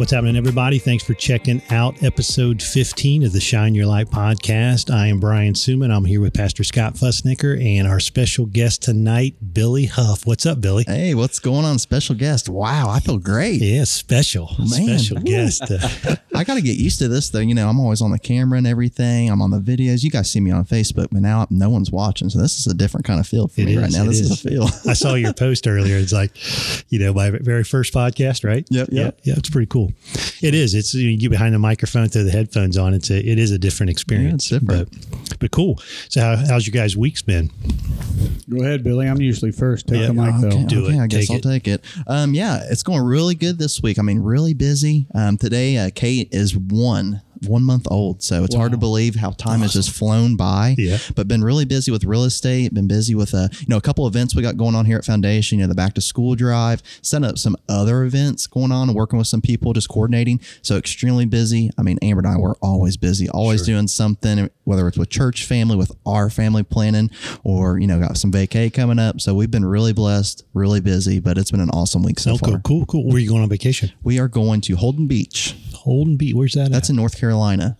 What's happening, everybody? Thanks for checking out episode 15 of the Shine Your Light podcast. I am Brian Suman. I'm here with Pastor Scott Fussnicker and our special guest tonight, Billy Huff. What's up, Billy? Hey, what's going on? Special guest. Wow, I feel great. Yeah, special. Man. Special guest. I got to get used to this, though. You know, I'm always on the camera and everything. I'm on the videos. You guys see me on Facebook, but now no one's watching. So this is a different kind of feel for It me is, right now. This is, is. a feel. I saw your post earlier. It's like, you know, my very first podcast, right? Yep, Yeah, yep. yeah, it's pretty cool. It is. It's you get behind the microphone, throw the headphones on. It's a, it is a different experience. different. but but cool. So how, how's your guys' weeks been? Go ahead, Billy. I'm usually first. Take Yeah, the mic, though. okay, Do okay, it. I guess Take I'll it. take it. Um, yeah, it's going really good this week. I mean, really busy. Um, today, uh, Kate is one. One month old, so it's hard to believe how time has just flown by. Yeah. but been really busy with real estate. Been busy with uh, you know, a couple events we got going on here at Foundation. You know, the back to school drive, setting up some other events going on, and working with some people, just coordinating. So extremely busy. I mean, Amber and I were always busy, always doing something, whether it's with church family, with our family planning, or you know, got some vacay coming up. So we've been really blessed, really busy, but it's been an awesome week so Oh, far. cool, cool, cool. Where are you going on vacation? We are going to Holden Beach. Holden Beach. Where's that? That's at? in North Carolina.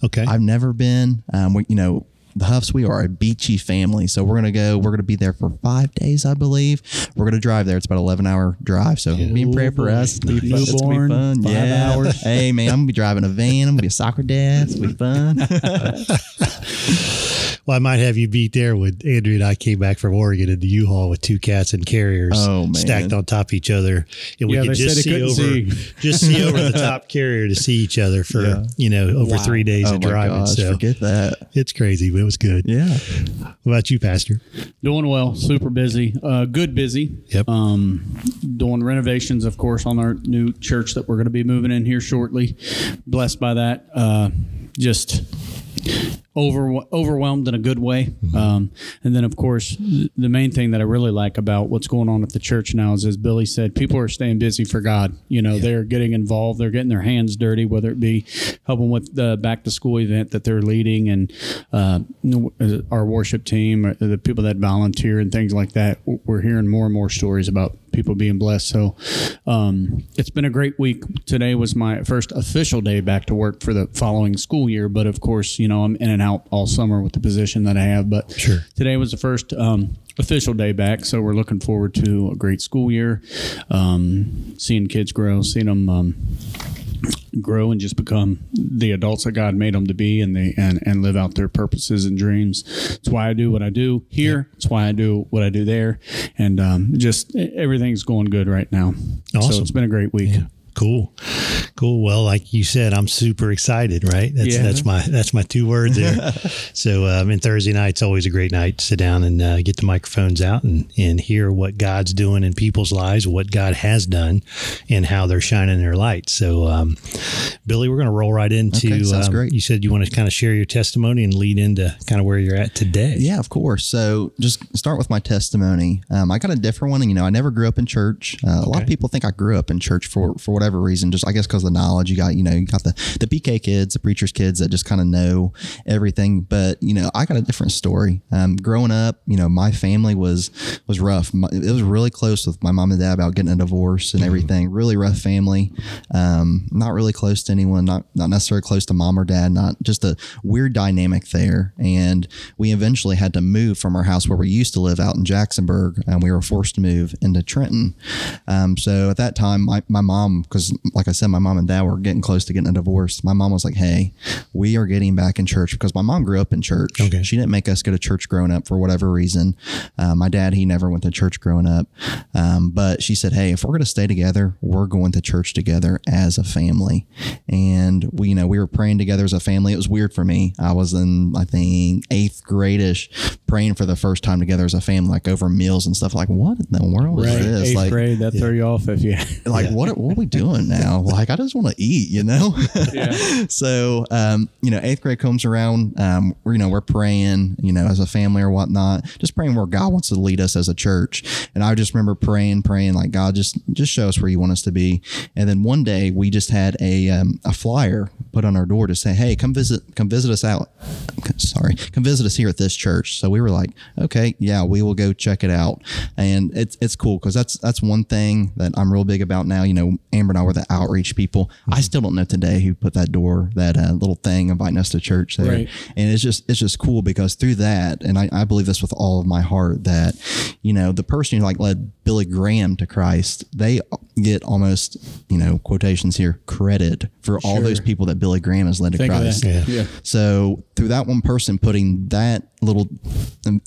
Okay. I've never been. Um, we, you know, the Huffs, we are a beachy family. So we're going to go, we're going to be there for five days, I believe. We're going to drive there. It's about 11 hour drive. So be in prayer for us. Gonna be fun. Gonna be fun. five yeah. hours. Hey, man, I'm going to be driving a van. I'm going to be a soccer dad. It's going to be fun. Well, I might have you beat there when Andrew and I came back from Oregon in the U-Haul with two cats and carriers Oh, stacked on top of each other, and we Yeah, could just see over see. just see over the top carrier to see each other for Yeah. you know over Wow. three days oh, of my driving. gosh. so Forget that. it's crazy, but it was good. Yeah. What about you, Pastor? Doing well. Super busy. Uh, good busy. Yep. Um, doing renovations, of course, on our new church that we're going to be moving in here shortly. Blessed by that. Uh, just over overwhelmed in a good way. Um, and then, of course, th- the main thing that I really like about what's going on at the church now is, as Billy said, people are staying busy for God. You know, they're getting involved. They're getting their hands dirty, whether it be helping with the back to school event that they're leading, and uh, our worship team, or the people that volunteer, and things like that. We're hearing more and more stories about people being blessed. So um, it's been a great week. Today was my first official day back to work for the following school year. But of course, you know, I'm in and out all summer with the position that I have. But Sure. today was the first um, official day back. So we're looking forward to a great school year, um, seeing kids grow, seeing them. Grow and just become the adults that God made them to be and they and, and live out their purposes and dreams. It's why I do what I do here. It's why I do what I do there. And um, just everything's going good right now. Awesome. So it's been a great week. Cool, cool. Well, like you said, I'm super excited. Right? That's Yeah. that's my that's my two words there. so, um, and Thursday night's always a great night to sit down and uh, get the microphones out and and hear what God's doing in people's lives, what God has done, and how they're shining their light. So, um, Billy, we're going to roll right into. Okay, sounds um, great. You said you want to kind of share your testimony and lead into kind of where you're at today. Yeah, of course. So just start with my testimony. Um, I got a different one. And, you know, I never grew up in church. Uh, A lot of people think I grew up in church for for whatever reason. Just I guess because of the knowledge you got. You know, you got the the PK kids, the preachers kids that just kind of know everything. But you know, I got a different story. Um, growing up, you know, my family was was rough. My, it was really close with my mom and dad about getting a divorce and everything. Really rough family. Um, not really close to anyone. Not not necessarily close to mom or dad. Not just a weird dynamic there. And we eventually had to move from our house where we used to live out in Jacksonburg, and we were forced to move into Trenton. Um, so at that time, my, my mom, because like I said, my mom and dad were getting close to getting a divorce. My mom was like, "Hey, we are getting back in church," because my mom grew up in church. Okay. She didn't make us go to church growing up for whatever reason. Uh, my dad, he never went to church growing up, um, but she said, "Hey, if we're going to stay together, we're going to church together as a family." And we, you know, we were praying together as a family. It was weird for me. I was in, I think, eighth gradish, praying for the first time together as a family, like over meals and stuff. Like, what in the world is this? Eighth like, grade, that throw you off if you. like what, what are we doing now? Like, I just want to eat, you know? Yeah. so, um, you know, eighth grade comes around. Um, we're, you know, we're praying, you know, as a family or whatnot, just praying where God wants to lead us as a church. And I just remember praying, praying like, God, just, just show us where you want us to be. And then one day we just had a, um, a flyer put on our door to say, Hey, come visit, come visit us out. Sorry, come visit us here at this church. So we were like, okay, yeah, we will go check it out. And it's, it's cool. Cause that's, that's one thing that I'm real big about now. You know, Amber Amber and I were the outreach people. Mm-hmm. I still don't know today who put that door, that uh, little thing inviting us to church there. Right. And it's just it's just cool because through that, and I, I believe this with all of my heart that you know the person who like led Billy Graham to Christ, they get almost you know quotations here credit for all those people that Billy Graham has led to Think Christ. Yeah. Yeah. So through that one person putting that little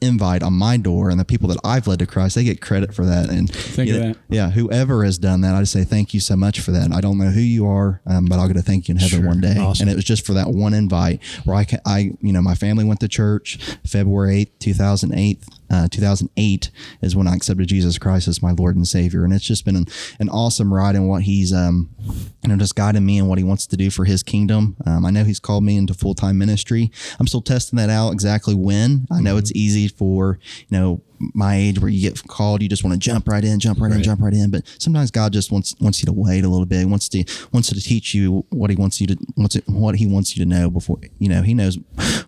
invite on my door and the people that I've led to Christ, they get credit for that. And Think you of know, that. yeah, whoever has done that, I just say thank you so much for that. I don't know who you are, um, but I'll get a thank you in heaven Sure. one day. Awesome. And it was just for that one invite where I, ca- I, you know, my family went to church February eighth, two thousand eight. Uh, 2008 is when I accepted Jesus Christ as my Lord and Savior, and it's just been an, an awesome ride in what He's, um, you know, just guiding me and what He wants to do for His kingdom. Um, I know He's called me into full time ministry. I'm still testing that out exactly when. I know it's easy for you know my age where you get called, you just want to jump right in, jump right, in, jump right in. But sometimes God just wants wants you to wait a little bit. Wants to wants to teach you what He wants you to wants it, what He wants you to know before you know He knows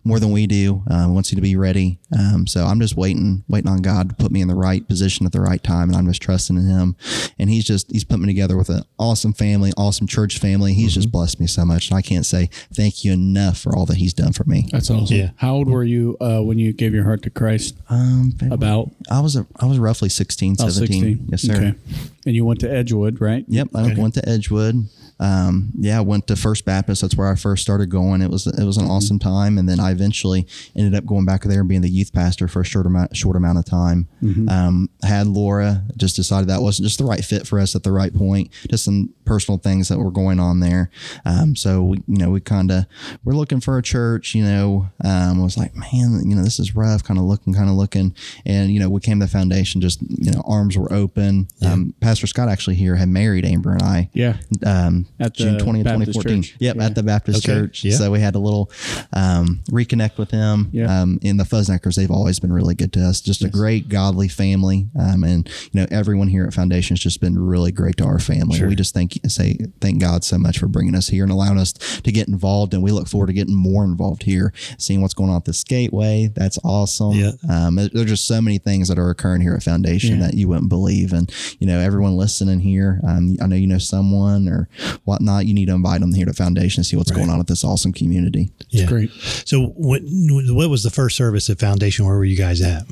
more than we do. Um, wants you to be ready. Um, so I'm just waiting, waiting on God to put me in the right position at the right time, and I'm just trusting in Him. And He's just He's put me together with an awesome family, awesome church family. He's just blessed me so much, and I can't say thank you enough for all that He's done for me. That's awesome. Yeah. How old were you uh, when you gave your heart to Christ? Um, About I was a, I was roughly 16, oh, 17. 16. Yes, sir. Okay. And you went to Edgewood, right? Yep, I Okay. went to Edgewood. Um, yeah, I went to First Baptist. That's where I first started going. It was it was an awesome time, and then I eventually ended up going back there and being the youth pastor for a short amount short amount of time. Um, had Laura, just decided that wasn't just the right fit for us at the right point. Just some personal things that were going on there. Um, so we, you know, we kind of we're looking for a church. You know, um, I was like, man, you know, this is rough. Kind of looking, kind of looking, and you know, we came to the foundation. Just you know, arms were open. Um, Pastor Scott actually here had married Amber and I Yeah. um, At the June 20, Baptist 2014. church. Yep, Yeah. at the Baptist Okay, church. yeah. So we had a little um, reconnect with him. Yeah. Um, and the Fuzzneckers, they've always been really good to us. Just a great, godly family. Um, and, you know, everyone here at Foundation has just been really great to our family. Sure. We just thank say thank God so much for bringing us here and allowing us to get involved. And we look forward to getting more involved here, seeing what's going on at the Skateway. That's awesome. Yeah. Um, there's just so many things that are occurring here at Foundation Yeah. that you wouldn't believe. And, you know, everyone listening here, um, I know you know someone or whatnot. You need to invite them here to Foundation to see what's going on at this awesome community. Yeah. Great. So, what what was the first service at Foundation? Where were you guys at?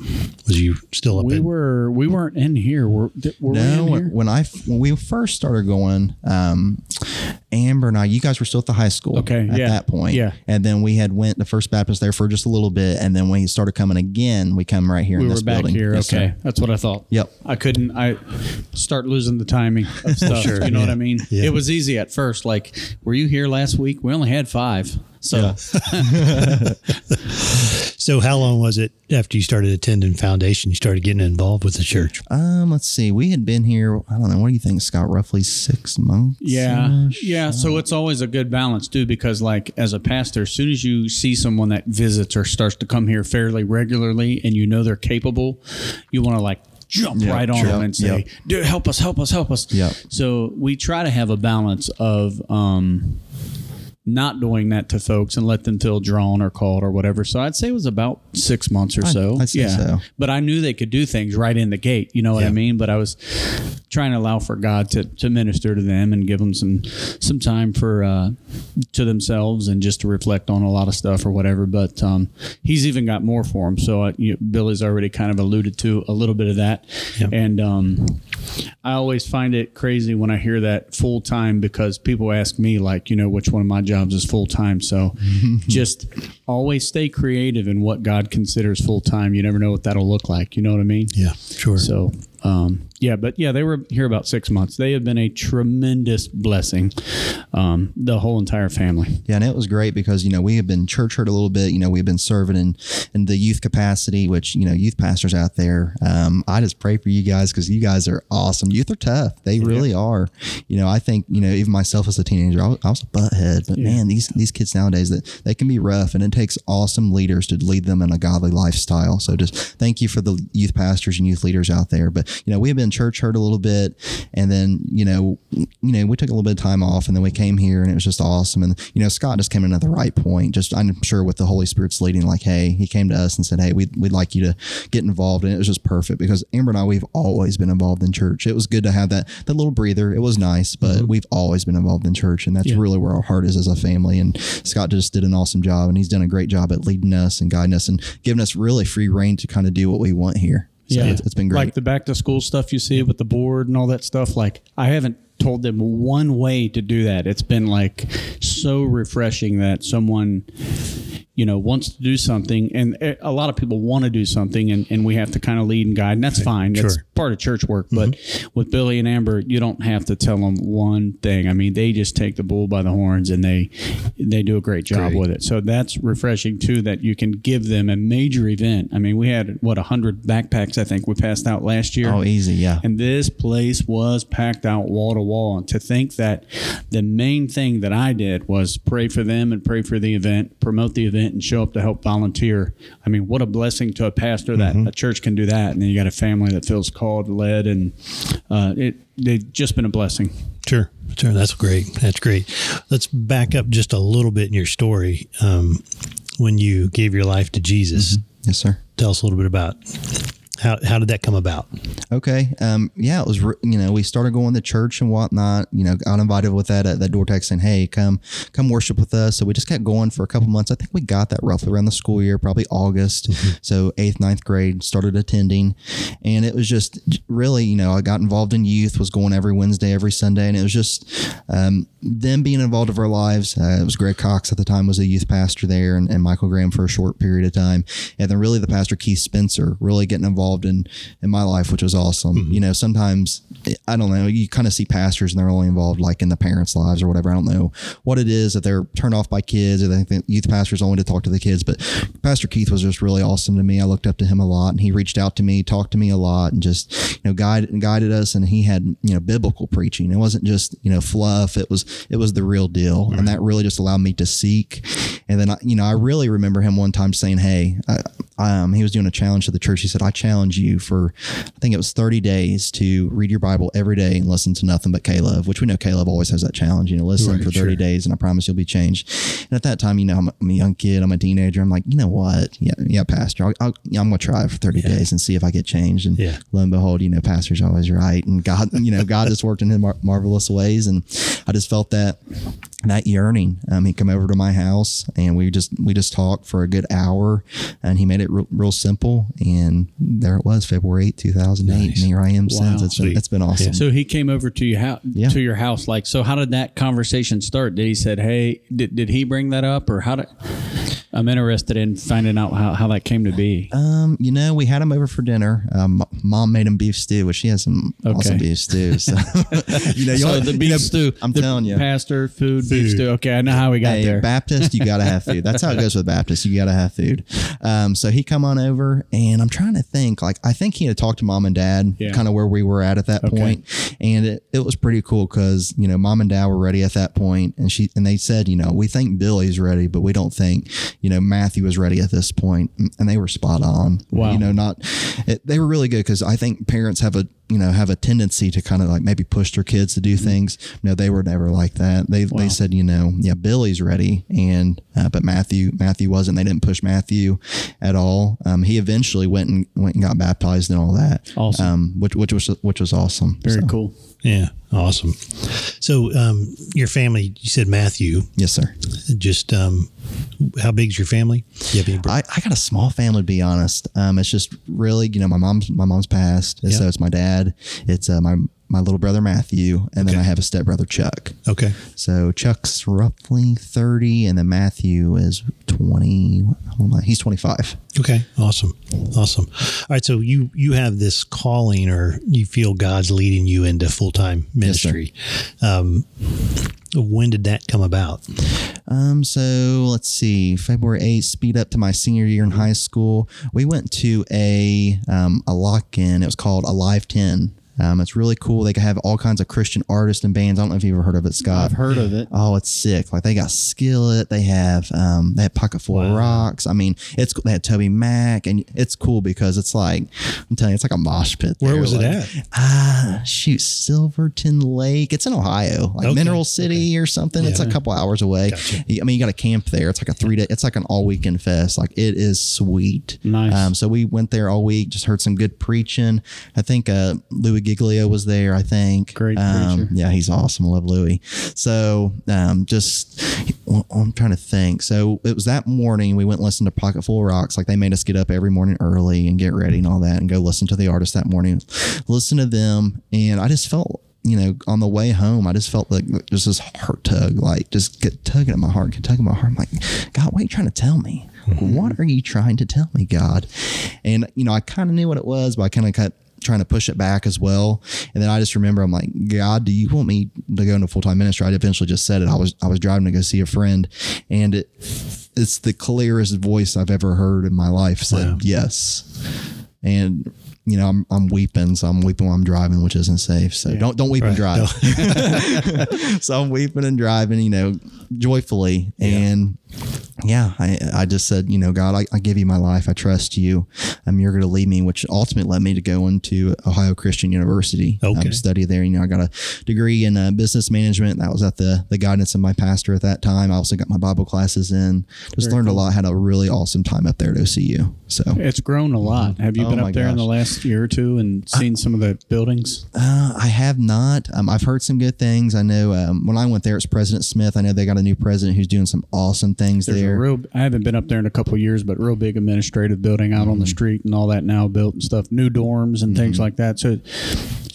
Was you still up We in? were we weren't in here. Were, did- were No, we in when, here? when I when we first started going, um, Amber and I, you guys were still at the high school. Okay, at yeah, that point. yeah. and then we had went to First Baptist there for just a little bit, and then when he started coming again, we come right here we in were this back building. here. Yes, sir. okay, that's what I thought. Yep. I couldn't. I start losing the timing of stuff. Sure, you know what. I mean? Yeah. It was easy at first. Like, were you here last week? We only had five. So So, how long was it after you started attending Foundation? You started getting involved with the church. Um, let's see. We had been here. I don't know. What do you think, Scott? Roughly six months. Yeah. Yeah. So it's always a good balance too, because like as a pastor, as soon as you see someone that visits or starts to come here fairly regularly and you know they're capable, you want to like jump Yeah, right on sure. them and say, Yep. dude, help us, help us, help us. Yep. So we try to have a balance of, um, not doing that to folks and let them feel drawn or called or whatever. So I'd say it was about six months or so. I'd say so. But I knew they could do things right in the gate. You know what I mean? But I was trying to allow for God to, to minister to them and give them some some time for uh, to themselves and just to reflect on a lot of stuff or whatever. But um, he's even got more for them. So I, you, Billy's already kind of alluded to a little bit of that. Yeah. And um, I always find it crazy when I hear that full time because people ask me like, you know, which one of my jobs is full time. So just always stay creative in what God considers full time. You never know what that'll look like. You know what I mean? Yeah, sure. So, um, yeah, but yeah, they were here about six months. They have been a tremendous blessing, um, the whole entire family. Yeah, and it was great because you know we have been church hurt a little bit. You know we've been serving in in the youth capacity, which you know youth pastors out there. Um, I just pray for you guys because you guys are awesome. Youth are tough; they really are. You know, I think you know even myself as a teenager, I was, I was a butthead, but man, these these kids nowadays that they can be rough, and it takes awesome leaders to lead them in a godly lifestyle. So just thank you for the youth pastors and youth leaders out there. But you know we have been church hurt a little bit, and then you know, you know, we took a little bit of time off, and then we came here, and it was just awesome. And you know, Scott just came in at the right point. Just I'm sure with the Holy Spirit's leading, like, hey, he came to us and said, hey, we'd, we'd like you to get involved, and it was just perfect because Amber and I we've always been involved in church. It was good to have that that little breather. It was nice, but mm-hmm. we've always been involved in church, and that's really where our heart is as a family. And Scott just did an awesome job, and he's done a great job at leading us and guiding us and giving us really free reign to kind of do what we want here. So it's, it's been great. Like the back to school stuff you see with the board and all that stuff. Like I haven't told them one way to do that. It's been like so refreshing that someone you know wants to do something and eh, a lot of people want to do something and, and we have to kind of lead and guide and that's fine. That's part of church work but mm-hmm. with billy and amber you don't have to tell them one thing. I mean they just take the bull by the horns and they they do a great job Great. with it. So that's refreshing too that you can give them a major event. I mean we had what 100 backpacks i think we passed out last year? Oh, easy, yeah. and this place was packed out wall to wall. And to think that the main thing that I did was pray for them and pray for the event, promote the event, and show up to help volunteer. I mean, what a blessing to a pastor that a church can do that. And then you got a family that feels called, led, and uh, it they've just been a blessing. Sure, sure. That's great. That's great. Let's back up just a little bit in your story. Um, when you gave your life to Jesus, yes, sir. tell us a little bit about how how did that come about? Okay. Um, yeah, it was, you know, we started going to church and whatnot, you know, got invited with that, uh, that door text saying, Hey, come, come worship with us. So we just kept going for a couple months. I think we got that roughly around the school year, probably August. So eighth, ninth grade started attending and it was just really, you know, I got involved in youth, was going every Wednesday, every Sunday. And it was just, um, them being involved of our lives. Uh, it was Greg Cox at the time was a youth pastor there and, and Michael Graham for a short period of time. And then really the pastor Keith Spencer really getting involved in, in my life, which was awesome. Mm-hmm. You know, sometimes I don't know, you kind of see pastors and they're only involved like in the parents' lives or whatever. I don't know what it is that they're turned off by kids or they think the youth pastors only to talk to the kids. But Pastor Keith was just really awesome to me. I looked up to him a lot and he reached out to me, talked to me a lot and just, you know, guided guided us and he had, you know, biblical preaching. It wasn't just, you know, fluff. It was it was the real deal. And that really just allowed me to seek. And then I, you know, I really remember him one time saying, Hey, I, um, he was doing a challenge to the church. He said, I challenge you for, I think it was 30 days to read your Bible every day and listen to nothing but K-LOVE, which we know K-LOVE always has that challenge, you know, listen Right, for 30 sure. days and I promise you'll be changed. And at that time, you know, I'm, a- I'm a young kid, I'm a teenager. I'm like, you know what? Yeah, yeah, pastor, I'll, I'll, yeah, I'm going to try it for 30 days and see if I get changed. And Yeah. lo and behold, you know, pastor's always right. And God, you know, God just worked in his mar- marvelous ways. And I just felt that, that yearning. Um, he come over to my house and we just, we just talked for a good hour and he made it real, real simple. And there it was, February 8, 2008. Nice. And here I am Wow. since. It's been, it's been awesome. So he came over to your house. Yeah. To your house, like so. How did that conversation start? Did he said, "Hey"? Did, did he bring that up, or how did? I'm interested in finding out how, how that came to be. Um, you know, we had him over for dinner. Um, mom made him beef stew, which she has some awesome beef stew. So, you know, so want- the you beef know, stew. I'm the telling you, pastor food, beef stew. Okay, I know how we got Hey, there. Baptist, you gotta have food. That's how it goes with Baptist. You gotta have food. Um, so he come on over, and I'm trying to think. Like, I think he had talked to mom and dad, Yeah. kind of where we were at at that point. and it, it was pretty cool because you know mom and dad were ready at that point, and she and they said, you know, we think Billy's ready, but we don't think you know Matthew is ready at this point, and they were spot on. Wow. you know, not it, they were really good because I think parents have a you know have a tendency to kind of like maybe push their kids to do Mm-hmm. things. No, they were never like that. They they said you know yeah Billy's ready and uh, but Matthew Matthew wasn't. They didn't push Matthew at all. Um, he eventually went and went and got baptized and all that. Awesome. Um, which which was which was awesome. Very So, cool. Yeah, awesome. So, um, your family, you said Matthew. Yes, sir. Just um, how big's your family? Do you have any bro- I, I got a small family to be honest. Um, it's just really, you know, my mom's my mom's passed, Yeah. so it's my dad. It's uh, my my little brother Matthew, and then I have a stepbrother Chuck. okay. So Chuck's roughly thirty, and then Matthew is twenty. Hold on, he's twenty five. Okay. Awesome. Awesome. All right. So you you have this calling, or you feel God's leading you into full time ministry. um, when did that come about? Um, so let's see, February 8th, speed up to my senior year in high school. We went to a um, a lock in. It was called Alive 10. Um, it's really cool. They have all kinds of Christian artists and bands. I don't know if you've ever heard of it, Scott. I've heard of it. Oh, it's sick. Like they got Skillet. They have um, they have Pocket Full of Rocks. I mean, it's they had Toby Mac, and it's cool because it's like I'm telling you, it's like a mosh pit. Where there. was it at? Ah, shoot, Silverton Lake. It's in Ohio, like Okay. Mineral City or something. It's a couple hours away. Gotcha. I mean, you got to camp there. It's like a three day. It's like an all weekend fest. Like it is sweet. Nice. Um, so we went there all week. Just heard some good preaching. I think uh, Louie Giglio was there. I think Great Um, preacher. yeah, he's awesome. I love Louie. So um, just I'm trying to think. So it was that morning we went and listened to Pocket Full of Rocks. Like they made us get up every morning early and get ready and all that and go listen to the artist that morning. Listen to them, and I just felt. You know, on the way home, I just felt like just this heart tug, like just get tugging at my heart, get tugging at my heart. I'm like, God, what are you trying to tell me? What are you trying to tell me, God? And you know, I kind of knew what it was, but I kind of kept trying to push it back as well. And then I just remember I'm like, God, do you want me to go into full time ministry? I eventually just said it. I was I was driving to go see a friend, and it it's the clearest voice I've ever heard in my life said Wow. yes. And you know, I'm I'm weeping, so I'm weeping while I'm driving, which isn't safe. So don't don't weep and drive. so I'm weeping and driving, you know, joyfully. And yeah, I, I just said, you know, God, I, I give you my life. I trust you. Um, you're going to lead me, which ultimately led me to go into Ohio Christian University. Okay. Um, study there. You know, I got a degree in uh, business management. That was at the, the guidance of my pastor at that time. I also got my Bible classes in. Just learned a lot. Had a really awesome time up there at OCU. So It's grown a lot. Have you Oh been up there in the gosh. Last year or two and seen some of the buildings? Uh, I have not. Um, I've heard some good things. I know um, when I went there, it's President Smith. I know they got a new president who's doing some awesome things There's there. a real. I haven't been up there in a couple years, but real big administrative building out on Mm-hmm. the street and all that now built and stuff. New dorms and things like that. So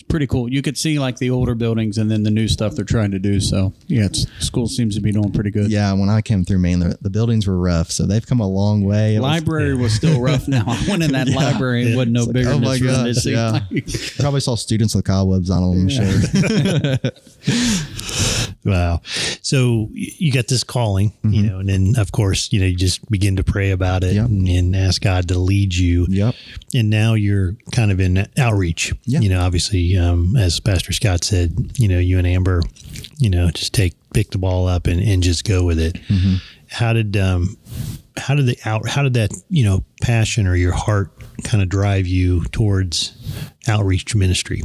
pretty cool. You could see like the older buildings and then the new stuff they're trying to do. So yeah, it's, school seems to be doing pretty good. yeah, when I came through, man, the, the buildings were rough, so they've come a long way. It was- Library was still rough. Now I went in that library. and It wasn't no bigger oh than my this room. gosh, It seemed yeah. like. probably saw students with cobwebs on them. I'm sure. Wow. So you got this calling, you know, and then of course, you know, you just begin to pray about it Yep. and, and ask God to lead you. Yep. And now you're kind of in outreach. Yeah. You know, obviously, um, as Pastor Scott said, you know, you and Amber, you know, just take pick the ball up and, and just go with it. Mm-hmm. How did um how did the out how did that, you know, passion or your heart kind of drive you towards outreach ministry?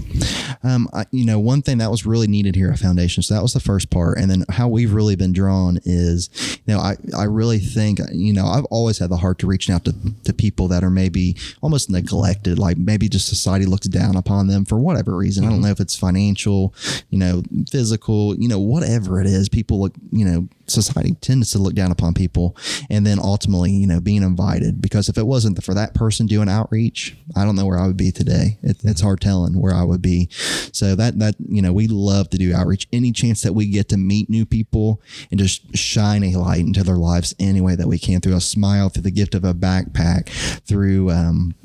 Um, I, you know, one thing that was really needed here at Foundation. So that was the first part, and then how we've really been drawn is, you know, I I really think, you know, I've always had the heart to reaching out to to people that are maybe almost neglected, like maybe just society looks down upon them for whatever reason. I don't know if it's financial, you know, physical, you know, whatever it is. People look, you know, society tends to look down upon people, and then ultimately, you know, being invited because if it wasn't for that person doing outreach, I don't know where I would be today. It, it's hard telling where I would be. So that that you know, we love to do outreach. Any chance that we get to meet new people and just shine a light into their lives any way that we can through a smile, through the gift of a backpack, through um,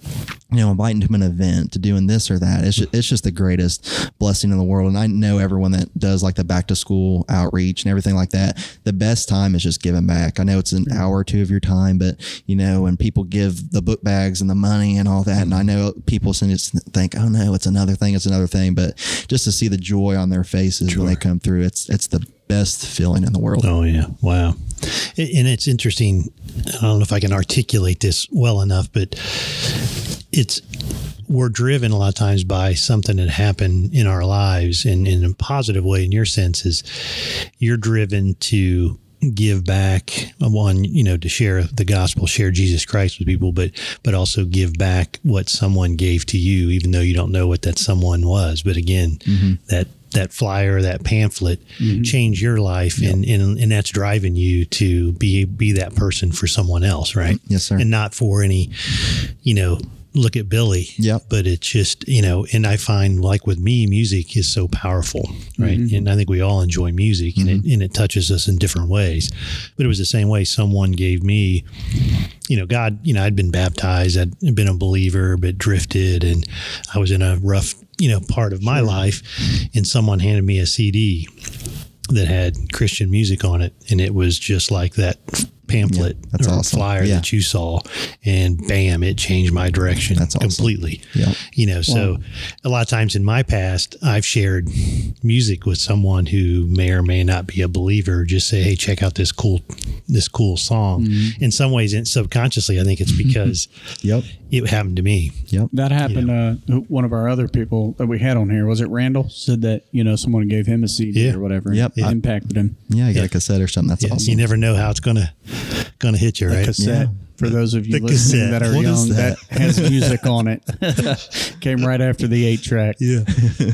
you know, inviting to an event, to doing this or that. It's just, it's just the greatest blessing in the world. And I know everyone that does like the back to school outreach and everything like that. The best time is just giving back. I know it's an hour or two of your time, but you know, when people give the book bags and the money and all that, and I know people think, oh no, it's another thing, it's another thing. But just to see the joy on their faces when they come through, it's it's the best feeling in the world. Oh yeah, wow. And it's interesting. I don't know if I can articulate this well enough, but it's we're driven a lot of times by something that happened in our lives, and in a positive way. In your sense, is you're driven to give back one you know to share the gospel share jesus christ with people but but also give back what someone gave to you even though you don't know what that someone was. But again mm-hmm. that that flyer that pamphlet mm-hmm. changed your life and, and and that's driving you to be be that person for someone else right? Yes, sir. and not for any you know look at billy Yeah. but it's just you know and i find like with me music is so powerful right? Mm-hmm. And i think we all enjoy music and, it, mm-hmm. and it touches us in different ways. But it was the same way someone gave me you know god you know i'd been baptized i'd been a believer but drifted and i was in a rough you know part of my life and someone handed me a cd that had christian music on it and it was just like that pamphlet Yeah, that's or awesome. flyer Yeah. that you saw, and bam, it changed my direction That's awesome. completely. Yeah. You know, so a lot of times in my past, I've shared music with someone who may or may not be a believer. Just say, "Hey, check out this cool, this cool song." Mm-hmm. In some ways, and subconsciously, I think it's because Yep. it happened to me. Yep. That happened. Uh, one of our other people that we had on here was it Randall said that you know someone gave him a CD Yeah. or whatever. Yep. It Yeah. impacted him. Yeah. You got Yeah. a cassette or something. That's Yeah, awesome. You never know how it's gonna gonna hit you, right? Cassette. Yeah. For those of you The listening cassette. that are What is young, that? that? has music on it. Came right after the eight track. Yeah.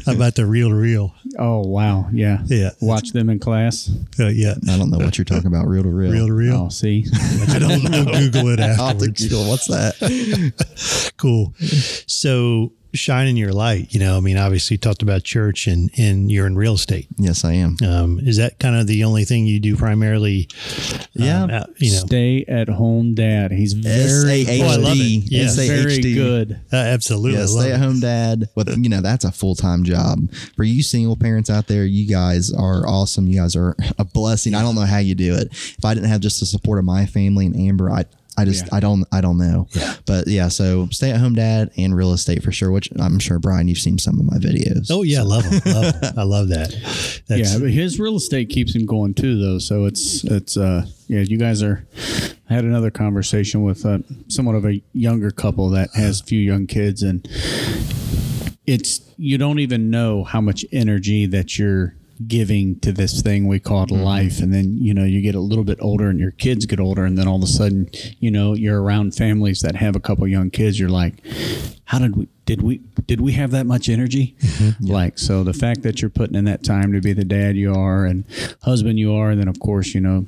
How about the reel to reel? Oh wow, yeah, Yeah. Watch them in class. Uh, yeah. I don't know what you're talking about. Real to real. Reel to real. Oh, reel. see, I don't know. Google it I'll have to afterwards. Google, What's that? Cool. So shining your light, you know, I mean, obviously you talked about church and, and you're in real estate. yes, I am. Um, is that kind of the only thing you do primarily? Yeah. um, out- you know, stay at home, dad. He's very, S-A-H-D. Oh, I love it. Yeah. very good. uh, absolutely. Yeah, stay at home dad. But you know, that's a full time job. For you single parents out there, you guys are awesome. You guys are a blessing. I don't know how you do it. If I didn't have just the support of my family and Amber, I I just Yeah. I don't I don't know. But yeah, so stay at home dad and real estate for sure. Which I'm sure Brian, you've seen some of my videos. Oh yeah, I love them. Love 'em. I love that. That's, yeah, but his real estate keeps him going too, though. So it's it's uh yeah, you guys are. I had another conversation with uh, somewhat of a younger couple that has a few young kids, and it's you don't even know how much energy that you're giving to this thing we call mm-hmm. life. And then you know you get a little bit older and your kids get older. And then all of a sudden you know you're around families that have a couple young kids. You're like how did we did we did we have that much energy mm-hmm. like so the fact that you're putting in that time to be the dad you are and husband you are and then of course you know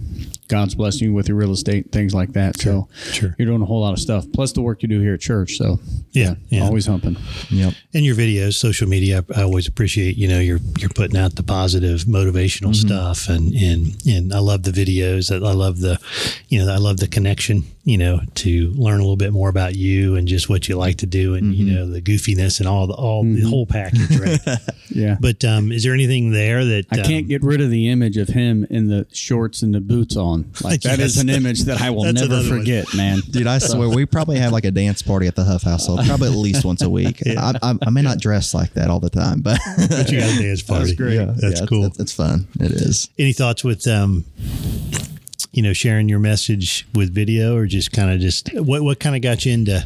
god's blessing you with your real estate things like that so sure. you're doing a whole lot of stuff plus the work you do here at church so Yeah, yeah. always humping Yep. and your videos, social media, I always appreciate. You know, you're you're putting out the positive, motivational mm-hmm. stuff, and and and I love the videos. I love the, you know, I love the connection. You know, to learn a little bit more about you and just what you like to do, and you know, the goofiness and all the all the whole package, right? yeah but um, is there anything there that I can't um, get rid of the image of him in the shorts and the boots on. Like that is Yes. an image that I will never another one. forget, man. Dude, I swear we probably have like a dance party at the Huff household, probably at least once a week. I, I, I may not dress like that all the time, but But you got a dance party. great. yeah, That's yeah, cool. It's, it's fun. It is. Any thoughts with um, you know, sharing your message with video, or just kind of just what what kind of got you into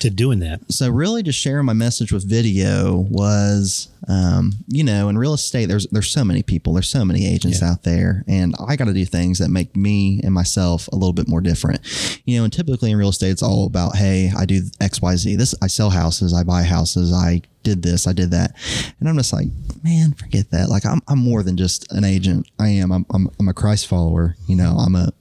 to doing that? so really just sharing my message with video was um, you know in real estate there's there's so many people there's so many agents out there and i got to do things that make me and myself a little bit more different. You know and typically in real estate it's all about hey i do xyz this i sell houses i buy houses i did this i did that. And i'm just like man forget that. Like i'm, I'm more than just an agent. I am. I'm, I'm, I'm a christ follower you know i'm a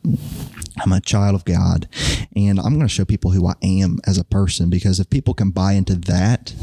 I'm a child of God, and I'm going to show people who I am as a person. Because if people can buy into that,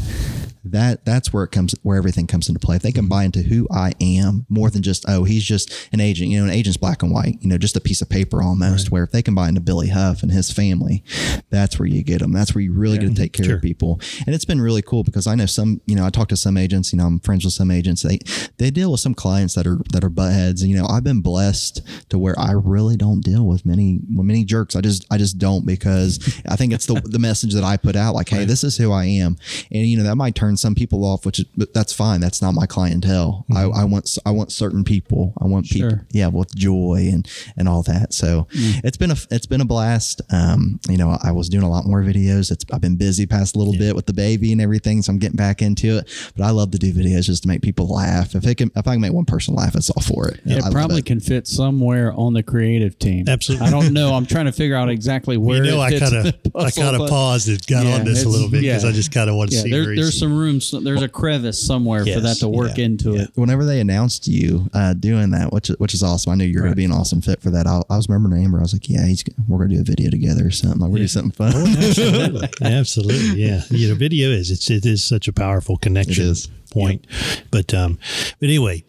that that's where it comes, where everything comes into play. If they can buy into who I am more than just oh he's just an agent, you know, an agent's black and white, you know, just a piece of paper almost. Where if they can buy into Billy Huff and his family, that's where you get them. That's where you really get to take care Sure. of people. And it's been really cool because I know some, you know, I talk to some agents, you know, I'm friends with some agents. They they deal with some clients that are that are buttheads. And, you know, I've been blessed to where I really don't deal with many with many jerks. I just I just don't because I think it's the the message that I put out like, hey, this is who I am. And you know, that might turn some people off, which is but that's fine. That's not my clientele. I, I want I want certain people. I want people yeah, with joy and and all that. So it's been a it's been a blast. Um, you know, I was doing a lot more videos. It's I've been busy past a little bit with the baby and everything, so I'm getting back into it. But I love to do videos just to make people laugh. If it can, if I can make one person laugh, it's all for it. I It love probably it. can fit somewhere on the creative team. Absolutely. I don't know. I'm trying to figure out exactly where. You know, it I kind of I kind of paused and got Yeah, on this a little bit because yeah. I just kind of want to Yeah, see there, where there's some room. There's a crevice somewhere for that to work yeah, into yeah. it. Whenever they announced you uh, doing that, which which is awesome, I knew you were going to be an awesome fit for that. I, I was remembering Amber. I was like, yeah, he's we're going to do a video together or something. Like we're doing something fun. absolutely, absolutely, yeah. You know, video is it's it is such a powerful connection is. point. But um, but anyway,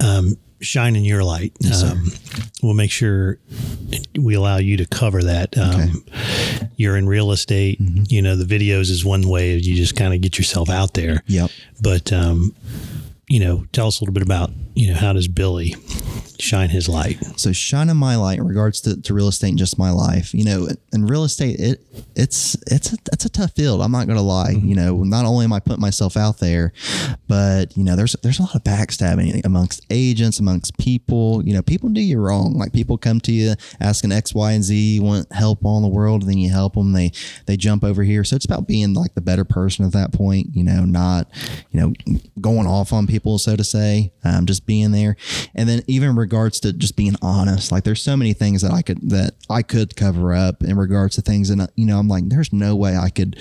um, shine in your light. um, we'll make sure we allow you to cover that. Um, You're in real estate. You know, the videos is one way you just kind of get yourself out there. Yep. But um, you know, tell us a little bit about you know, how does Billy shine his light? So shining my light in regards to, to real estate and just my life, you know, in real estate, it it's it's a, it's a tough field. I'm not going to lie. You know, not only am I putting myself out there, but you know, there's there's a lot of backstabbing amongst agents, amongst people. You know, people do you wrong. Like people come to you asking X, Y, and Z, want help all in the world, and then you help them. They they jump over here. So it's about being like the better person at that point. You know, not you know going off on people, so to say. Um, just being there, and then even in regards to just being honest. Like there's so many things that I could that I could cover up in regards to things, and uh, you know, I'm like, there's no way I could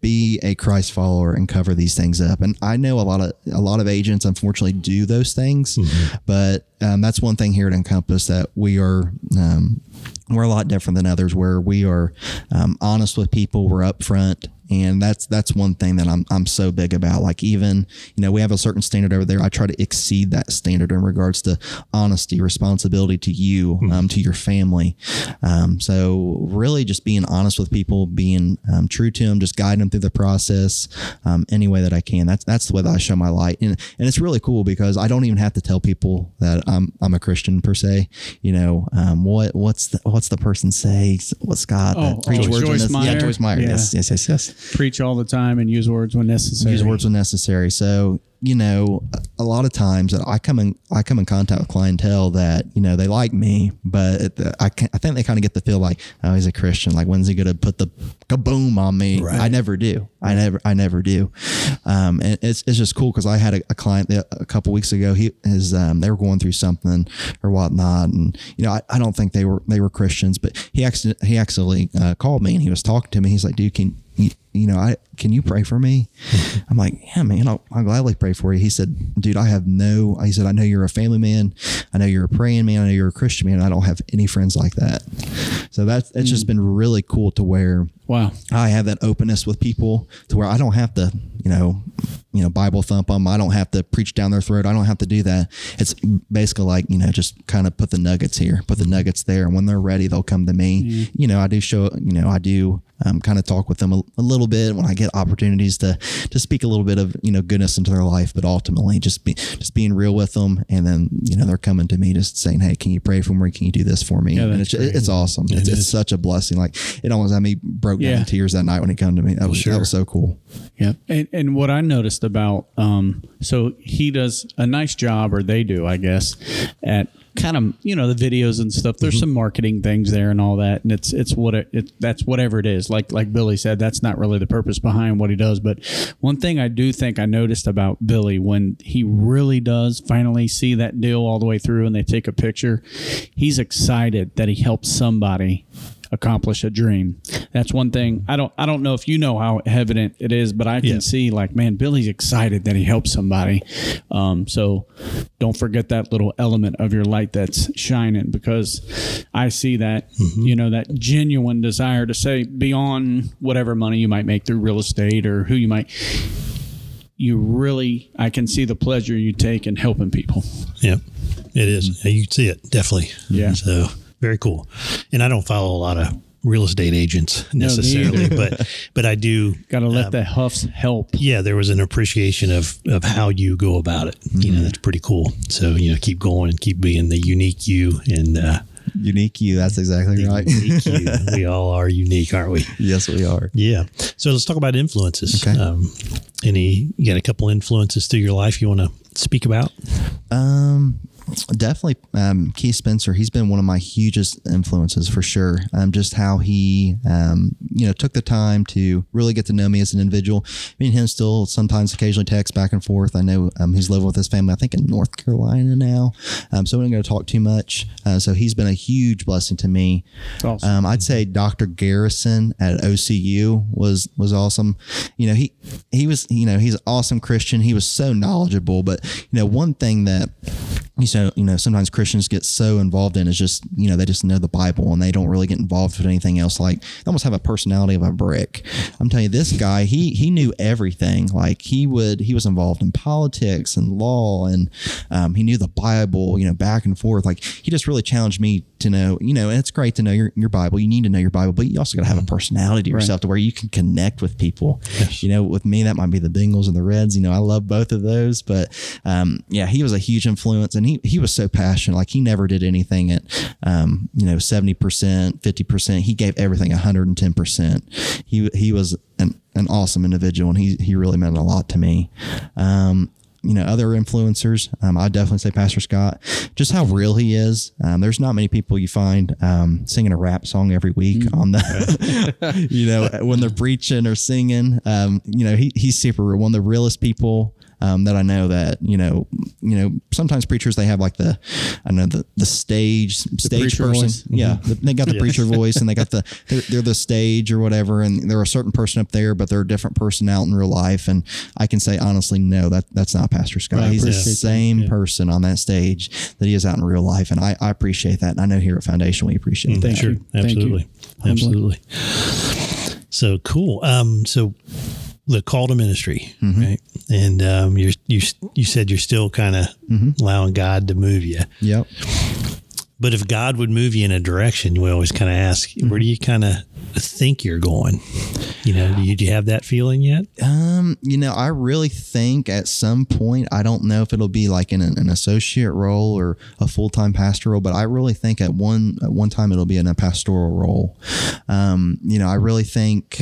be a Christ follower and cover these things up. And I know a lot of a lot of agents unfortunately do those things, but um, that's one thing here at Encompass that we are. Um, we're a lot different than others where we are um, honest with people we're upfront and that's that's one thing that I'm I'm so big about. Like even you know we have a certain standard over there. I try to exceed that standard in regards to honesty, responsibility to you, mm-hmm. um, to your family. Um, so really, just being honest with people, being um, true to them, just guiding them through the process um, any way that I can. That's that's the way that I show my light, and and it's really cool because I don't even have to tell people that I'm I'm a Christian per se. You know um, what what's the, what's the person say? What's God? Oh, oh Joyce Meyer. Yeah, Joyce Meyer. Yeah. Yes, yes, yes, yes preach all the time and use words when necessary. Use words when necessary. So you know, a lot of times that I come in, I come in contact with clientele that you know they like me, but I, I think they kind of get the feel like, oh, he's a Christian. Like, when's he going to put the kaboom on me? Right. I never do. I never, I never do. Um, and it's, it's just cool because I had a, a client a couple weeks ago. He is um, they were going through something or whatnot, and you know, I, I don't think they were they were Christians, but he actually he actually uh, called me and he was talking to me. He's like, dude, can you, you know, I can you pray for me? I'm like, yeah, man, I'll, I'll, gladly pray for you. He said, dude, I have no. He said, I know you're a family man. I know you're a praying man. I know you're a Christian man. I don't have any friends like that. So that's it's mm. just been really cool to where wow, I have that openness with people to where I don't have to, you know, you know, Bible thump them. I don't have to preach down their throat. I don't have to do that. It's basically like, you know, just kind of put the nuggets here, put the nuggets there. And when they're ready, they'll come to me. Mm. You know, I do show, you know, I do um, kind of talk with them a, a, little bit when I get opportunities to to speak a little bit of you know goodness into their life, but ultimately just be just being real with them, and then you know they're coming to me just saying, "Hey, can you pray for me? Can you do this for me?" Yeah, and it's, it's awesome. It it's, it's, such a blessing. Like it almost had me broke down yeah. in tears that night when he came to me. That was sure. that was so cool. Yeah, and and what I noticed about um, so he does a nice job, or they do, I guess, at kind of you know the videos and stuff there's mm-hmm. some marketing things there and all that and it's it's what it, it, that's whatever it is like like billy said that's not really the purpose behind what he does but one thing i do think i noticed about billy when he really does finally see that deal all the way through and they take a picture he's excited that he helped somebody accomplish a dream. That's one thing. I don't I don't know if you know how evident it is, but I can yeah. see like man, Billy's excited that he helped somebody. Um, so don't forget that little element of your light that's shining because I see that mm-hmm. you know that genuine desire to say beyond whatever money you might make through real estate or who you might you really I can see the pleasure you take in helping people. Yep. It is. Mm-hmm. You see it definitely. Yeah. So very cool. And I don't follow a lot of real estate agents necessarily, no, but but I do. Got to let um, the huffs help. Yeah, there was an appreciation of of how you go about it. Mm-hmm. You know, mm-hmm. that's pretty cool. So you know, keep going and keep being the unique you and. Uh, unique you. That's exactly right. you. We all are unique, aren't we? Yes, we are. Yeah. So let's talk about influences. Okay. Um, any you got a couple influences through your life you want to speak about? Um, definitely um, Keith Spencer. He's been one of my hugest influences for sure. Um, just how he, um, you know, took the time to really get to know me as an individual. Me and him still sometimes occasionally text back and forth. I know um, he's living with his family, I think in North Carolina now. Um, so we're not going to talk too much. Uh, so he's been a huge blessing to me. Awesome. Um, I'd say Dr. Garrison at OCU was was awesome. You know, he he was you know he's an awesome Christian. He was so knowledgeable, but you know one thing that you know, you know, sometimes Christians get so involved in is just, you know, they just know the Bible and they don't really get involved with anything else. Like they almost have a personality of a brick. I'm telling you, this guy, he he knew everything. Like he would, he was involved in politics and law, and um, he knew the Bible, you know, back and forth. Like he just really challenged me to know, you know, and it's great to know your, your Bible. You need to know your Bible, but you also got to have a personality to yourself to where you can connect with people. You know, with me, that might be the Bengals and the Reds. You know, I love both of those, but um, yeah, he was a huge influence, and he he was so passionate. Like he never did anything at um, you know seventy percent, fifty percent. He gave everything hundred and ten percent. He he was an an awesome individual, and he he really meant a lot to me. Um, you know, other influencers, um, I'd definitely say Pastor Scott, just how real he is. Um, there's not many people you find um, singing a rap song every week Mm. on the, you know, when they're preaching or singing. Um, you know, he, he's super real. One of the realest people um, that I know that you know, you know, sometimes preachers they have like the, I know the the stage stage person, voice. yeah, the, they got the preacher voice and they got the they're, they're the stage or whatever, and they're a certain person up there, but they're a different person out in real life. And I can say honestly, no, that that's not Pastor Scott. Right, He's the appreciate that. same person on that stage that he is out in real life, and I, I appreciate that, and I know here at Foundation we appreciate that. Thank sure, you. Thank you. absolutely, absolutely. So cool. Um, so the call to ministry, Mm-hmm. right? And um, you're you you said you're still kind of Mm-hmm. allowing God to move you, Yep. but if God would move you in a direction, we always kind of ask, where do you kind of think you're going? You know, do you, do you have that feeling yet? Um, you know, I really think at some point, I don't know if it'll be like in an, an associate role or a full time pastoral, but I really think at one at one time it'll be in a pastoral role. Um, you know, I really think.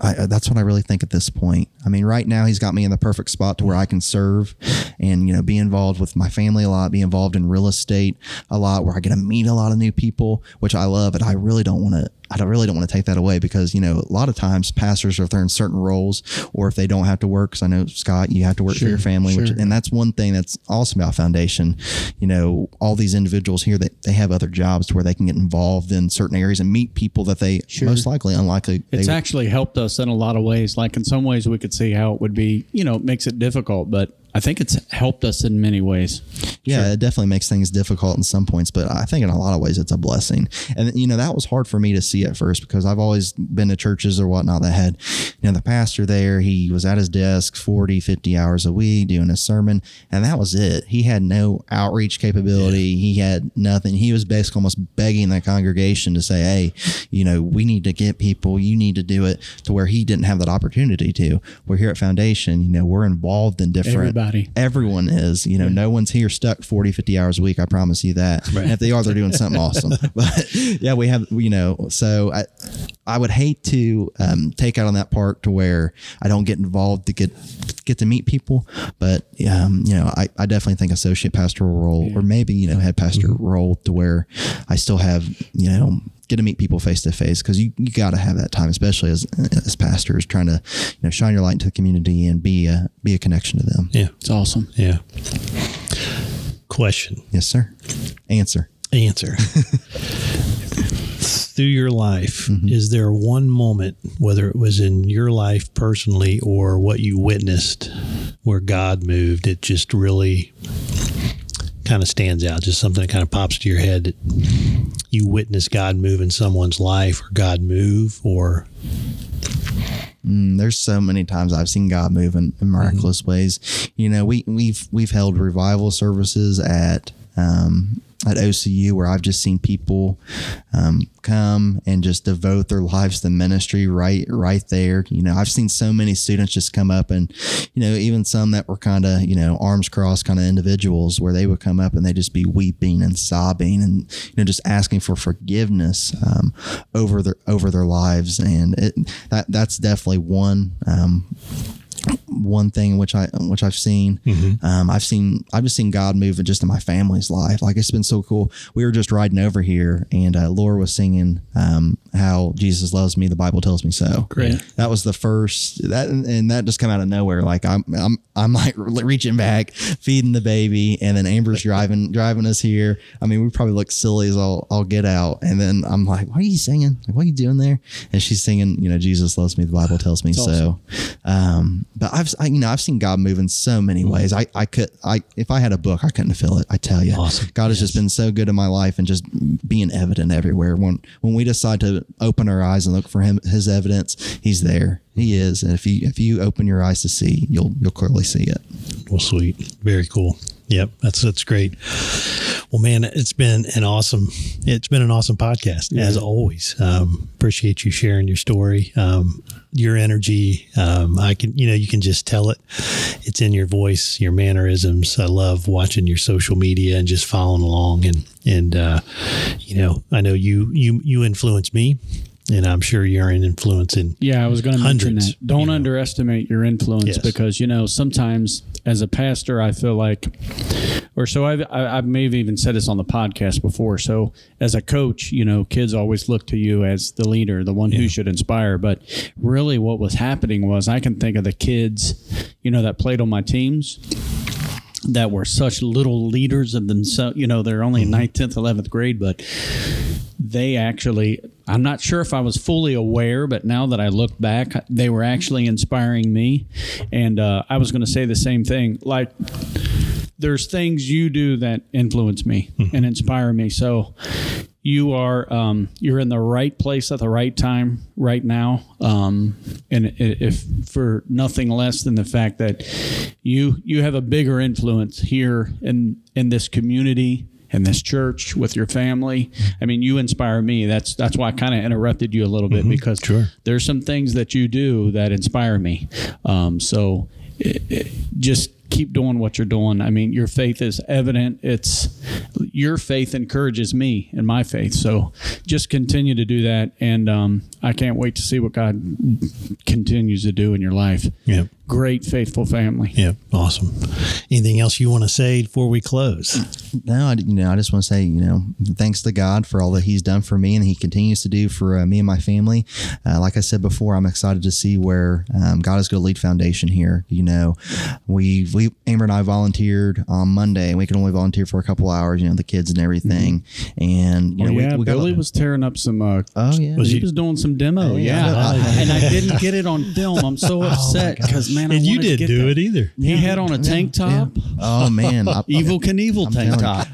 I, uh, that's what I really think at this point. I mean, right now he's got me in the perfect spot to where I can serve, and you know, be involved with my family a lot, be involved in real estate a lot, where I get to meet a lot of new people, which I love. And I really don't want to. I don't really don't want to take that away because you know a lot of times pastors if they're in certain roles or if they don't have to work because I know Scott you have to work for your family which and that's one thing that's awesome about foundation you know all these individuals here that they have other jobs where they can get involved in certain areas and meet people that they most likely unlikely It's they, actually helped us in a lot of ways. Like in some ways, we could see how it would be. You know, it makes it difficult, but I think it's helped us in many ways. yeah it definitely makes things difficult in some points but i think in a lot of ways it's a blessing. And you know that was hard for me to see at first because i've always been to churches or whatnot that had you know the pastor there he was at his desk 40 50 hours a week doing a sermon and that was it. He had no outreach capability. He had nothing. He was basically almost begging the congregation to say hey you know we need to get people. You need to do it to where he didn't have that opportunity to. We're here at foundation you know we're involved in different Everybody. Everyone is you know no one's here stuck 40 50 hours a week i promise you that. And if they are they're doing something awesome. But yeah we have you know so i i would hate to um, take out on that part to where i don't get involved to get get to meet people. But um, you know I, I definitely think associate pastoral role or maybe you know head pastor role to where i still have you know get to meet people face to face because you, you got to have that time especially as as pastors trying to you know shine your light into the community and be a be a connection to them Yeah, It's awesome. yeah. Question, Yes, sir. Answer. answer. Through your life, Mm-hmm. is there one moment, whether it was in your life personally or what you witnessed, where God moved? It just really kind of stands out. Just something that kind of pops to your head that you witness God move in someone's life, or God move, or Mm, there's so many times I've seen God move in, in miraculous ways. You know, we we've we've held revival services at um, at OCU where I've just seen people um, come and just devote their lives to ministry right right there. You know, I've seen so many students just come up and you know even some that were kind of you know arms crossed kind of individuals where they would come up and they'd just be weeping and sobbing and you know just asking for forgiveness um, over their over their lives and it that that's definitely one um, one thing which I which I've seen. Um, I've seen I've just seen God move just in my family's life. Like it's been so cool. We were just riding over here, and uh, Laura was singing um, how Jesus loves me. The Bible tells me so. Great. That was the first that and that just come out of nowhere. Like I'm I'm I'm like reaching back, feeding the baby, and then Amber's driving driving us here. I mean, we probably look silly as all all get out. And then I'm like, "What are you singing? Like, what are you doing there?" And she's singing, you know, Jesus loves me. The Bible tells me so. Um, but I've I've you know I've seen God move in so many ways. I I could I if I had a book I couldn't fill it. I tell you, Awesome. God has just been so good in my life and just being evident everywhere. When when we decide to open our eyes and look for Him, His evidence, He's there. He is, and if you if you open your eyes to see, you'll you'll clearly see it. Well, sweet. Very cool. Yep. That's, that's great. Well, man, it's been an awesome, it's been an awesome podcast as always. Um, appreciate you sharing your story. Um, your energy, um, I can, you know, you can just tell it. It's in your voice, your mannerisms. I love watching your social media and just following along. And, and, uh, you know, I know you, you, you influence me and I'm sure you're an influence in Yeah, I was going to mention that. Don't you know. underestimate your influence Yes. because you know sometimes as a pastor, I feel like, or so I've I, I may have even said this on the podcast before. So as a coach, you know, kids always look to you as the leader, the one who should inspire. But really, what was happening was I can think of the kids, you know, that played on my teams that were such little leaders of themselves. You know, they're only in mm-hmm. ninth, tenth, eleventh grade, but they actually i'm not sure if i was fully aware but now that i look back they were actually inspiring me. And uh, i was going to say the same thing. Like there's things you do that influence me and inspire me. So you are um, you're in the right place at the right time right now. Um, and if for nothing less than the fact that you you have a bigger influence here in in this community in this church with your family. I mean you inspire me. That's that's why i kind of interrupted you a little bit because Sure. there's some things that you do that inspire me. Um, so it, it, just keep doing what you're doing. I mean your faith is evident. It's your faith encourages me in my faith. So just continue to do that and um, i can't wait to see what god continues to do in your life. Yep. Great faithful family Yep. Awesome. Anything else you want to say before we close? No, I, you know, I just want to say, you know, thanks to God for all that He's done for me and He continues to do for uh, me and my family. Uh, like I said before, I'm excited to see where um, God is going to lead Foundation here. You know, we we Amber and I volunteered on Monday, and we could only volunteer for a couple hours. You know, the kids and everything, and you Oh, know, yeah, we, we got Billy was tearing up some. Uh, Oh yeah, Was he you- was doing some demo. yeah. Yeah, I- and I didn't get it on film. I'm so upset because man, I and you didn't get do that. it either. He had on a tank top, Oh man, I- Evel Knievel tank telling top.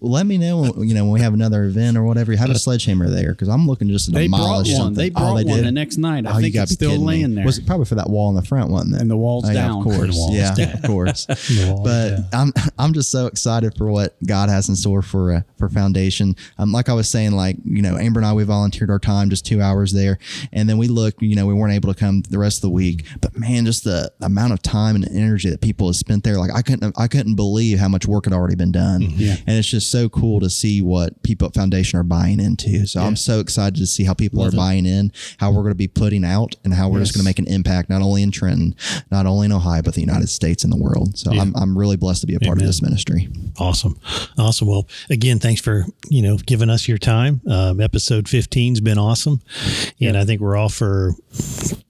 Let me know when, you know when we have another event or whatever. Have a sledgehammer there because I'm looking just to They brought demolish one. something. They brought oh, they one did? the next night. I Oh, think it's still kidding me. laying there. Was it probably for that wall in the front, it? And the wall's Oh, yeah, down. of course. Wall's yeah, down. of course. But down. I'm I'm just so excited for what God has in store for uh, for Foundation. Um, like I was saying, like you know, Amber and I we volunteered our time just two hours there, and then we looked. You know, we weren't able to come the rest of the week. But man, just the amount of time and energy that people have spent there, like I couldn't I couldn't believe how much work had already been done. Yeah. and it's just so cool to see what people at Foundation are buying into. So I'm so excited to see how people are buying in, how we're going to be putting out, and how we're just going to make an impact not only in Trenton, not only in Ohio, but the United States and the world. So I'm, I'm really blessed to be a part Amen. of this ministry. Awesome. Awesome. Well, again, thanks for, you know, giving us your time. Um, episode 15's been awesome. And I think we're off for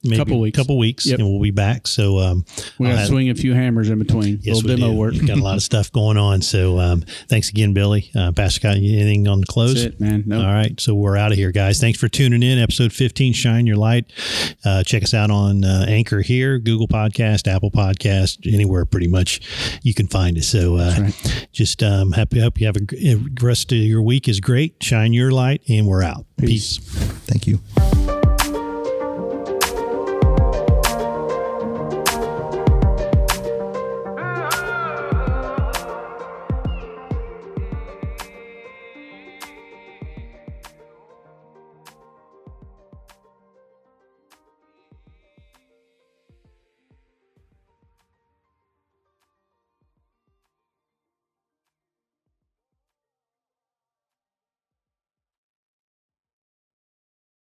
maybe Couple weeks. couple weeks Yep. and we'll be back. So, um, we got to swing a few hammers in between. Yes, Little demo do. work. Got a lot of stuff going on. So, um, thanks again, Billy. Uh, Pastor Scott, anything on the close? That's it, man. Nope. All right. So we're out of here, guys. Thanks for tuning in. Episode 15, Shine Your Light. Uh, check us out on uh, Anchor here, Google Podcast, Apple Podcast, anywhere pretty much you can find us. So uh, just um, happy, hope you have a rest of your week is great. Shine your light, and we're out. Peace. Thank you.